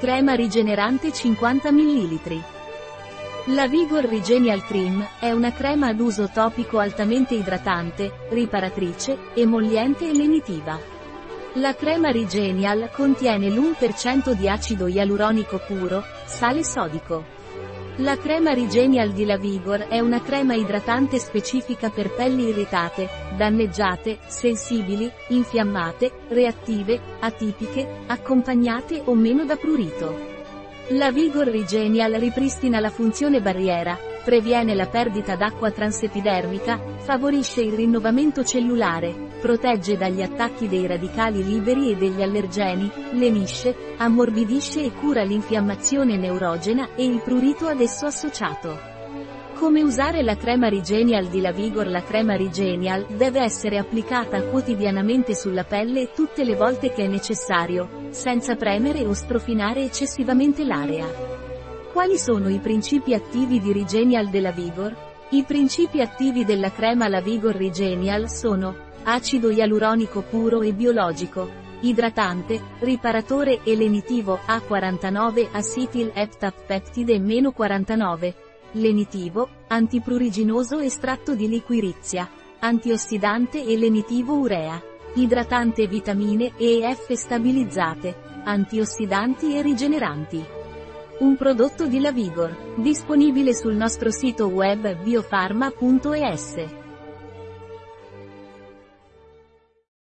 Crema rigenerante 50 ml. La Vigor Regenial Cream è una crema ad uso topico altamente idratante, riparatrice, emolliente e lenitiva. La crema Regenial contiene l'1% di acido ialuronico puro, sale sodico. La crema Regenial di La Vigor è una crema idratante specifica per pelli irritate, danneggiate, sensibili, infiammate, reattive, atipiche, accompagnate o meno da prurito. La Vigor Regenial ripristina la funzione barriera, previene la perdita d'acqua transepidermica, favorisce il rinnovamento cellulare, protegge dagli attacchi dei radicali liberi e degli allergeni, lenisce, ammorbidisce e cura l'infiammazione neurogena e il prurito ad esso associato. Come usare la crema Regenial di La Vigor La crema Regenial deve essere applicata quotidianamente sulla pelle tutte le volte che è necessario, senza premere o strofinare eccessivamente l'area. Quali sono i principi attivi di Regenial della Vigor? I principi attivi della crema La Vigor Regenial sono acido ialuronico puro e biologico, idratante, riparatore e lenitivo A49 acetyl heptapeptide 49 lenitivo, antipruriginoso estratto di liquirizia, antiossidante e lenitivo urea, idratante vitamine E e F stabilizzate, antiossidanti e rigeneranti. Un prodotto di La Vigor, disponibile sul nostro sito web biofarma.es.